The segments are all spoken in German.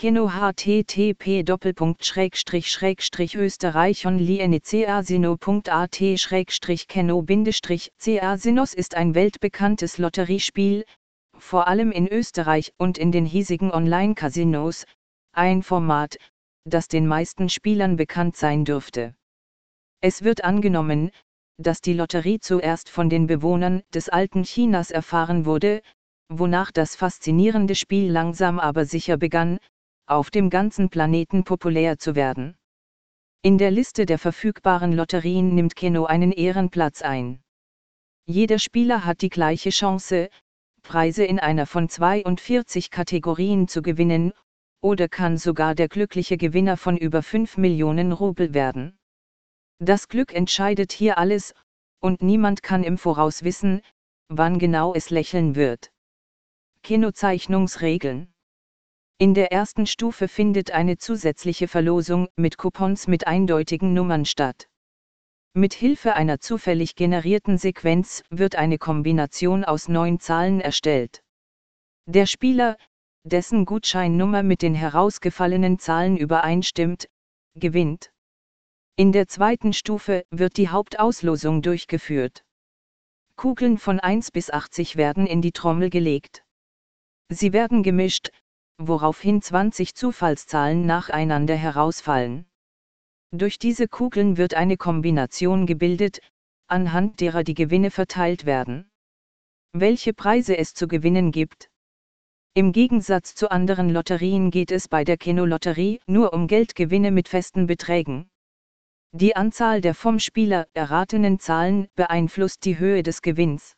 Keno http österreich onlinecasino.at kenno Casinos ist ein weltbekanntes Lotteriespiel, vor allem in Österreich und in den hiesigen Online-Casinos, ein Format, das den meisten Spielern bekannt sein dürfte. Es wird angenommen, dass die Lotterie zuerst von den Bewohnern des alten Chinas erfahren wurde, wonach das faszinierende Spiel langsam aber sicher begann, auf dem ganzen Planeten populär zu werden. In der Liste der verfügbaren Lotterien nimmt Keno einen Ehrenplatz ein. Jeder Spieler hat die gleiche Chance, Preise in einer von 42 Kategorien zu gewinnen, oder kann sogar der glückliche Gewinner von über 5 Millionen Rubel werden. Das Glück entscheidet hier alles, und niemand kann im Voraus wissen, wann genau es lächeln wird. Kinozeichnungsregeln in der ersten Stufe findet eine zusätzliche Verlosung mit Coupons mit eindeutigen Nummern statt. Mit Hilfe einer zufällig generierten Sequenz wird eine Kombination aus neun Zahlen erstellt. Der Spieler, dessen Gutscheinnummer mit den herausgefallenen Zahlen übereinstimmt, gewinnt. In der zweiten Stufe wird die Hauptauslosung durchgeführt. Kugeln von 1 bis 80 werden in die Trommel gelegt. Sie werden gemischt, woraufhin 20 Zufallszahlen nacheinander herausfallen. Durch diese Kugeln wird eine Kombination gebildet, anhand derer die Gewinne verteilt werden. Welche Preise es zu gewinnen gibt? Im Gegensatz zu anderen Lotterien geht es bei der Keno-Lotterie nur um Geldgewinne mit festen Beträgen. Die Anzahl der vom Spieler erratenen Zahlen beeinflusst die Höhe des Gewinns.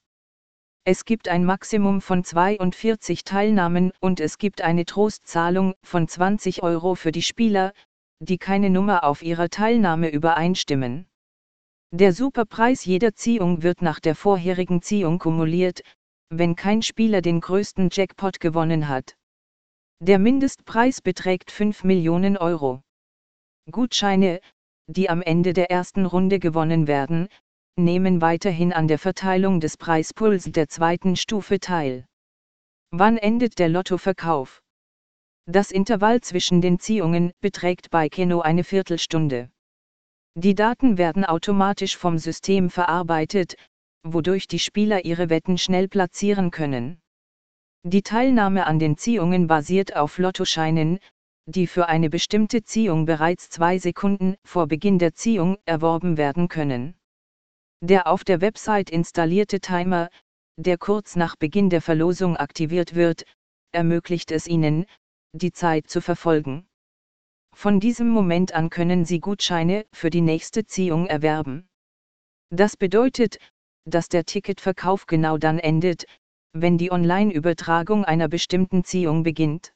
Es gibt ein Maximum von 42 Teilnahmen und es gibt eine Trostzahlung von 20 Euro für die Spieler, die keine Nummer auf ihrer Teilnahme übereinstimmen. Der Superpreis jeder Ziehung wird nach der vorherigen Ziehung kumuliert, wenn kein Spieler den größten Jackpot gewonnen hat. Der Mindestpreis beträgt 5 Millionen Euro. Gutscheine, die am Ende der ersten Runde gewonnen werden, nehmen weiterhin an der Verteilung des Preispools der zweiten Stufe teil. Wann endet der Lottoverkauf? Das Intervall zwischen den Ziehungen beträgt bei Keno eine Viertelstunde. Die Daten werden automatisch vom System verarbeitet, wodurch die Spieler ihre Wetten schnell platzieren können. Die Teilnahme an den Ziehungen basiert auf Lottoscheinen, die für eine bestimmte Ziehung bereits zwei Sekunden vor Beginn der Ziehung erworben werden können. Der auf der Website installierte Timer, der kurz nach Beginn der Verlosung aktiviert wird, ermöglicht es Ihnen, die Zeit zu verfolgen. Von diesem Moment an können Sie Gutscheine für die nächste Ziehung erwerben. Das bedeutet, dass der Ticketverkauf genau dann endet, wenn die Online-Übertragung einer bestimmten Ziehung beginnt.